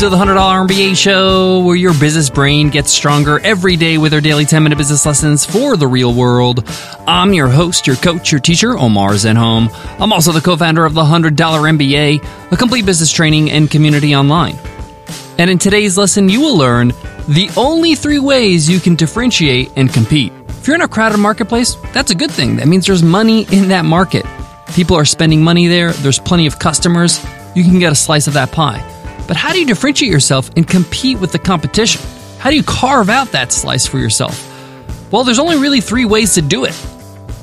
to the $100 MBA show, where your business brain gets stronger every day with our daily 10 minute business lessons for the real world. I'm your host, your coach, your teacher, Omar Zenhom. I'm also the co founder of the $100 MBA, a complete business training and community online. And in today's lesson, you will learn the only three ways you can differentiate and compete. If you're in a crowded marketplace, that's a good thing. That means there's money in that market. People are spending money there, there's plenty of customers, you can get a slice of that pie. But how do you differentiate yourself and compete with the competition? How do you carve out that slice for yourself? Well, there's only really three ways to do it.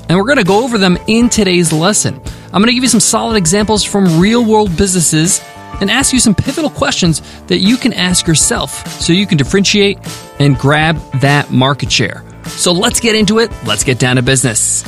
And we're going to go over them in today's lesson. I'm going to give you some solid examples from real world businesses and ask you some pivotal questions that you can ask yourself so you can differentiate and grab that market share. So let's get into it. Let's get down to business.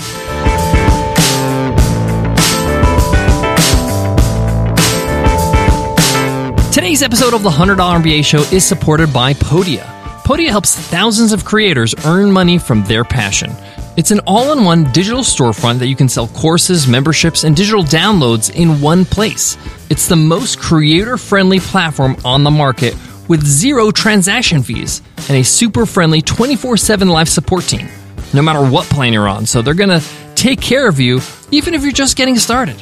Today's episode of the $100 MBA show is supported by Podia. Podia helps thousands of creators earn money from their passion. It's an all in one digital storefront that you can sell courses, memberships, and digital downloads in one place. It's the most creator friendly platform on the market with zero transaction fees and a super friendly 24 7 live support team, no matter what plan you're on. So they're going to take care of you even if you're just getting started.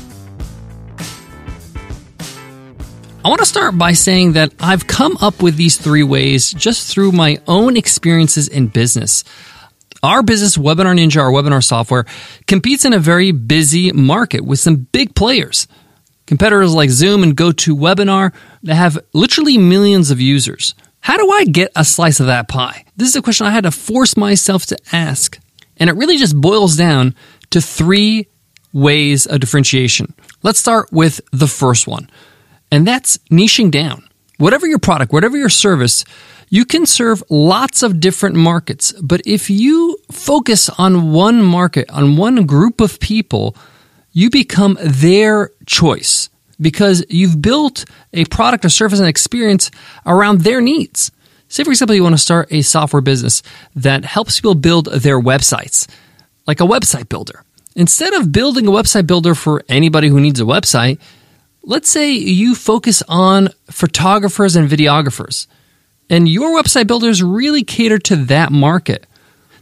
I want to start by saying that I've come up with these three ways just through my own experiences in business. Our business, Webinar Ninja, our webinar software, competes in a very busy market with some big players. Competitors like Zoom and GoToWebinar that have literally millions of users. How do I get a slice of that pie? This is a question I had to force myself to ask. And it really just boils down to three ways of differentiation. Let's start with the first one and that's niching down. Whatever your product, whatever your service, you can serve lots of different markets. But if you focus on one market, on one group of people, you become their choice because you've built a product, or service, and experience around their needs. Say, for example, you want to start a software business that helps people build their websites, like a website builder. Instead of building a website builder for anybody who needs a website, Let's say you focus on photographers and videographers, and your website builders really cater to that market.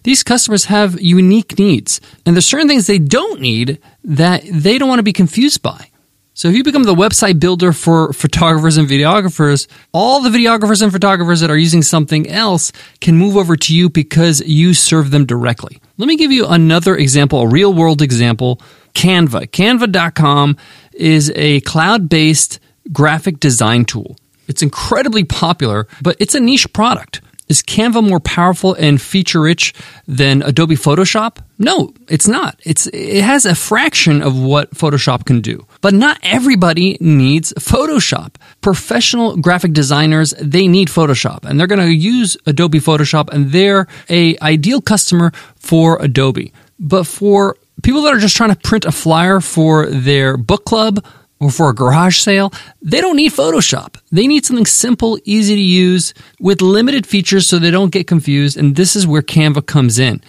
These customers have unique needs, and there's certain things they don't need that they don't want to be confused by. So if you become the website builder for photographers and videographers, all the videographers and photographers that are using something else can move over to you because you serve them directly. Let me give you another example, a real world example. Canva. Canva.com is a cloud based graphic design tool. It's incredibly popular, but it's a niche product. Is Canva more powerful and feature rich than Adobe Photoshop? No, it's not. It's, it has a fraction of what Photoshop can do. But not everybody needs Photoshop. Professional graphic designers, they need Photoshop and they're going to use Adobe Photoshop and they're a ideal customer for Adobe. But for people that are just trying to print a flyer for their book club or for a garage sale, they don't need Photoshop. They need something simple, easy to use, with limited features so they don't get confused. And this is where Canva comes in.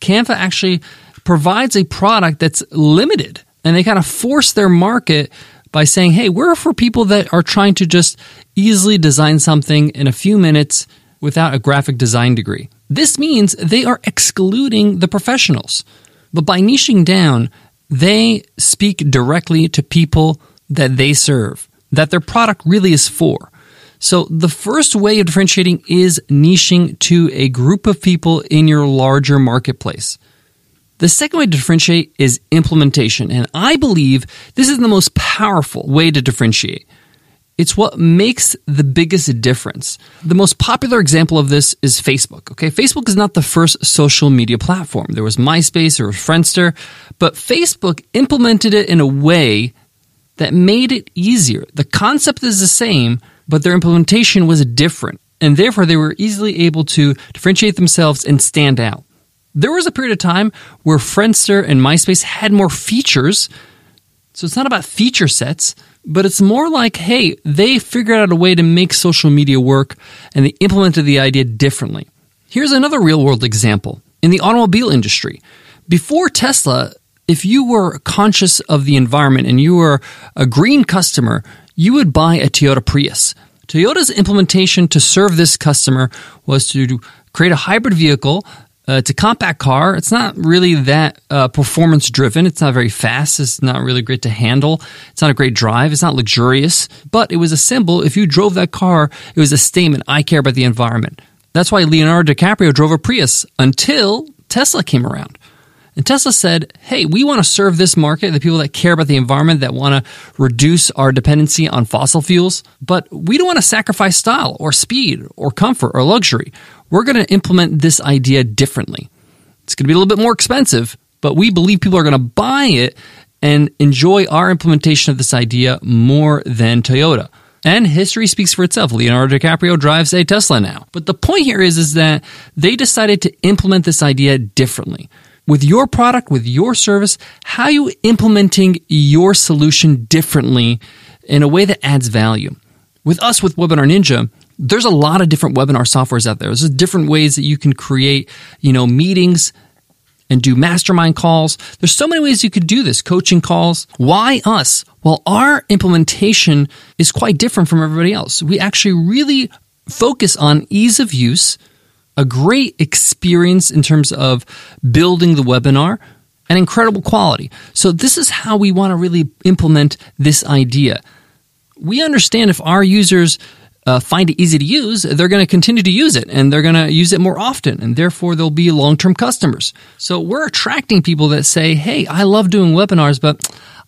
Canva actually provides a product that's limited, and they kind of force their market by saying, hey, we're for people that are trying to just easily design something in a few minutes without a graphic design degree. This means they are excluding the professionals. But by niching down, they speak directly to people that they serve, that their product really is for. So the first way of differentiating is niching to a group of people in your larger marketplace. The second way to differentiate is implementation. And I believe this is the most powerful way to differentiate. It's what makes the biggest difference. The most popular example of this is Facebook. Okay. Facebook is not the first social media platform. There was MySpace, was Friendster, but Facebook implemented it in a way that made it easier. The concept is the same, but their implementation was different. And therefore they were easily able to differentiate themselves and stand out. There was a period of time where Friendster and MySpace had more features. So it's not about feature sets, but it's more like, hey, they figured out a way to make social media work and they implemented the idea differently. Here's another real world example in the automobile industry. Before Tesla, if you were conscious of the environment and you were a green customer, you would buy a Toyota Prius. Toyota's implementation to serve this customer was to create a hybrid vehicle uh, it's a compact car. It's not really that uh, performance driven. It's not very fast. It's not really great to handle. It's not a great drive. It's not luxurious, but it was a symbol. If you drove that car, it was a statement. I care about the environment. That's why Leonardo DiCaprio drove a Prius until Tesla came around. And Tesla said, hey, we want to serve this market, the people that care about the environment, that want to reduce our dependency on fossil fuels, but we don't want to sacrifice style or speed or comfort or luxury. We're going to implement this idea differently. It's going to be a little bit more expensive, but we believe people are going to buy it and enjoy our implementation of this idea more than Toyota. And history speaks for itself. Leonardo DiCaprio drives a Tesla now. But the point here is, is that they decided to implement this idea differently with your product, with your service, how are you implementing your solution differently in a way that adds value? With us, with Webinar Ninja, there's a lot of different webinar softwares out there. There's different ways that you can create, you know, meetings and do mastermind calls. There's so many ways you could do this, coaching calls. Why us? Well, our implementation is quite different from everybody else. We actually really focus on ease of use, a great experience in terms of building the webinar, and incredible quality. So, this is how we want to really implement this idea. We understand if our users uh, find it easy to use, they're going to continue to use it and they're going to use it more often, and therefore they'll be long term customers. So, we're attracting people that say, Hey, I love doing webinars, but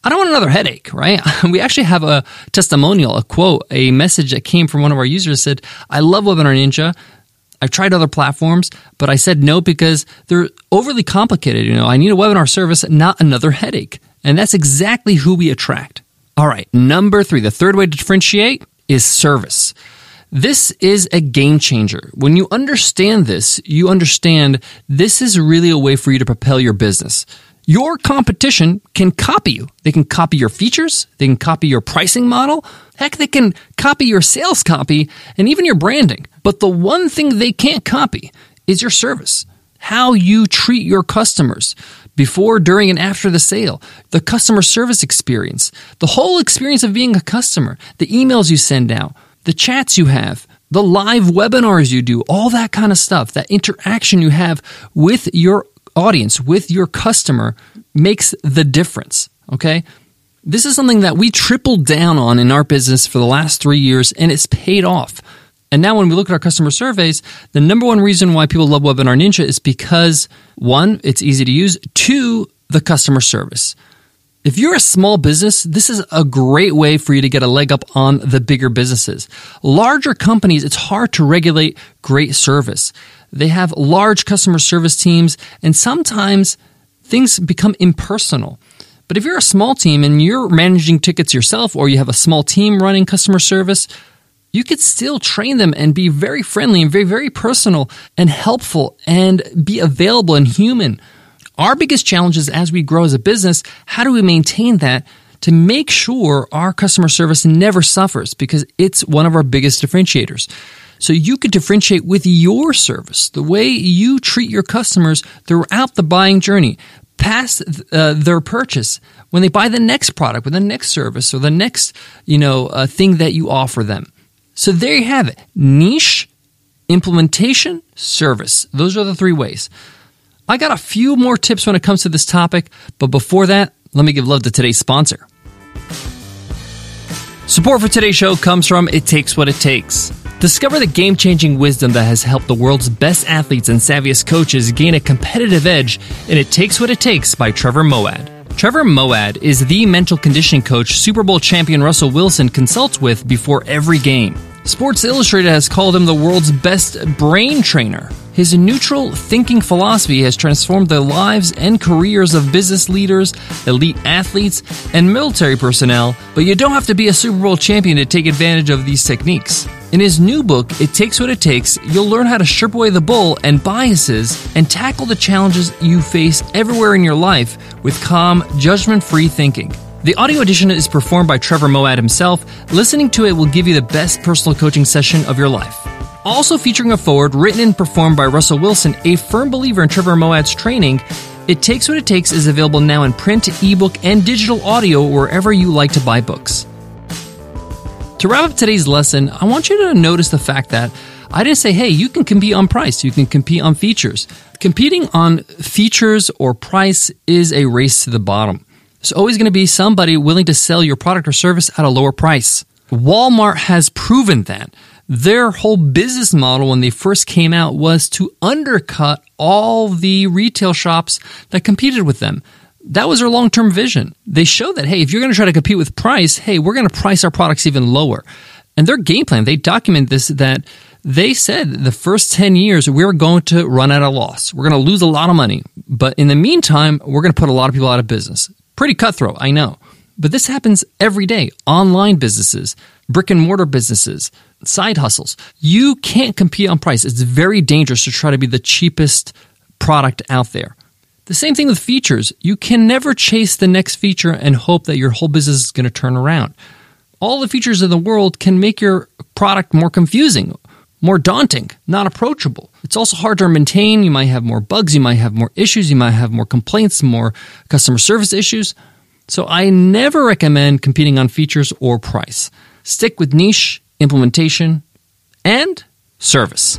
I don't want another headache, right? We actually have a testimonial, a quote, a message that came from one of our users said, I love Webinar Ninja. I've tried other platforms, but I said no because they're overly complicated. You know, I need a webinar service, not another headache. And that's exactly who we attract. All right, number three, the third way to differentiate is service. This is a game changer. When you understand this, you understand this is really a way for you to propel your business. Your competition can copy you. They can copy your features. They can copy your pricing model. Heck, they can copy your sales copy and even your branding. But the one thing they can't copy is your service. How you treat your customers before, during, and after the sale, the customer service experience, the whole experience of being a customer, the emails you send out, the chats you have, the live webinars you do, all that kind of stuff, that interaction you have with your audience, with your customer, makes the difference. Okay. This is something that we tripled down on in our business for the last three years, and it's paid off. And now, when we look at our customer surveys, the number one reason why people love Webinar Ninja is because one, it's easy to use, two, the customer service. If you're a small business, this is a great way for you to get a leg up on the bigger businesses. Larger companies, it's hard to regulate great service. They have large customer service teams, and sometimes things become impersonal. But if you're a small team and you're managing tickets yourself, or you have a small team running customer service, you could still train them and be very friendly and very, very personal and helpful and be available and human. Our biggest challenge is as we grow as a business, how do we maintain that to make sure our customer service never suffers because it's one of our biggest differentiators. So you could differentiate with your service, the way you treat your customers throughout the buying journey, past uh, their purchase, when they buy the next product or the next service or the next, you know, uh, thing that you offer them. So there you have it. Niche, implementation, service. Those are the three ways. I got a few more tips when it comes to this topic, but before that, let me give love to today's sponsor. Support for today's show comes from It Takes What It Takes. Discover the game changing wisdom that has helped the world's best athletes and savviest coaches gain a competitive edge in It Takes What It Takes by Trevor Moawad. Trevor Moawad is the mental conditioning coach Super Bowl champion Russell Wilson consults with before every game. Sports Illustrated has called him the world's best brain trainer. His neutral thinking philosophy has transformed the lives and careers of business leaders, elite athletes, and military personnel, but you don't have to be a Super Bowl champion to take advantage of these techniques. In his new book, It Takes What It Takes, you'll learn how to strip away the bull and biases and tackle the challenges you face everywhere in your life with calm, judgment free thinking. The audio edition is performed by Trevor Moawad himself. Listening to it will give you the best personal coaching session of your life. Also featuring a forward written and performed by Russell Wilson, a firm believer in Trevor Moawad's training, It Takes What It Takes is available now in print, ebook, and digital audio wherever you like to buy books. To wrap up today's lesson, I want you to notice the fact that I didn't say, hey, you can compete on price, you can compete on features. Competing on features or price is a race to the bottom. There's always going to be somebody willing to sell your product or service at a lower price. Walmart has proven that. Their whole business model when they first came out was to undercut all the retail shops that competed with them that was their long term vision. They showed that, hey, if you're going to try to compete with price, hey, we're going to price our products even lower. And their game plan, they document this that they said the first 10 years we're going to run at a loss. We're going to lose a lot of money. But in the meantime, we're going to put a lot of people out of business. Pretty cutthroat, I know. But this happens every day. Online businesses, brick and mortar businesses, side hustles. You can't compete on price. It's very dangerous to try to be the cheapest product out there. The same thing with features. You can never chase the next feature and hope that your whole business is going to turn around. All the features in the world can make your product more confusing, more daunting, not approachable. It's also harder to maintain. You might have more bugs, you might have more issues, you might have more complaints, more customer service issues. So I never recommend competing on features or price. Stick with niche, implementation, and service.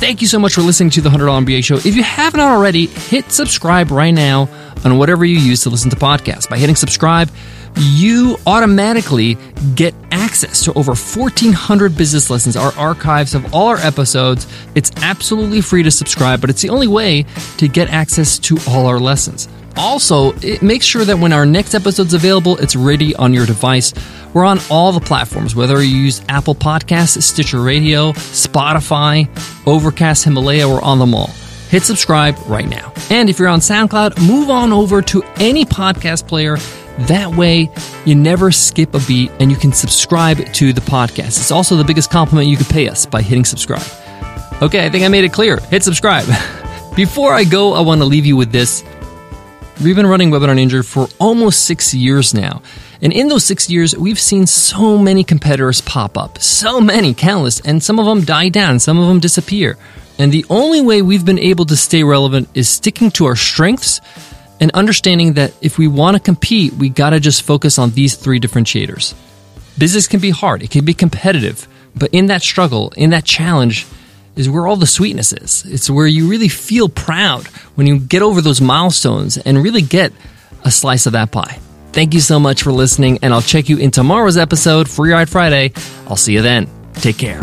Thank you so much for listening to the $100 MBA show. If you haven't already, hit subscribe right now on whatever you use to listen to podcasts. By hitting subscribe, you automatically get access to over 1,400 business lessons, our archives of all our episodes. It's absolutely free to subscribe, but it's the only way to get access to all our lessons. Also, it makes sure that when our next episode's available, it's ready on your device. We're on all the platforms, whether you use Apple Podcasts, Stitcher Radio, Spotify, Overcast, Himalaya, we're on them all. Hit subscribe right now. And if you're on SoundCloud, move on over to any podcast player. That way, you never skip a beat and you can subscribe to the podcast. It's also the biggest compliment you could pay us by hitting subscribe. Okay, I think I made it clear. Hit subscribe. Before I go, I want to leave you with this. We've been running Webinar Ninja for almost six years now. And in those six years, we've seen so many competitors pop up. So many, countless. And some of them die down, some of them disappear. And the only way we've been able to stay relevant is sticking to our strengths and understanding that if we want to compete, we got to just focus on these three differentiators. Business can be hard, it can be competitive, but in that struggle, in that challenge, is where all the sweetness is. It's where you really feel proud when you get over those milestones and really get a slice of that pie. Thank you so much for listening, and I'll check you in tomorrow's episode, Free Ride Friday. I'll see you then. Take care.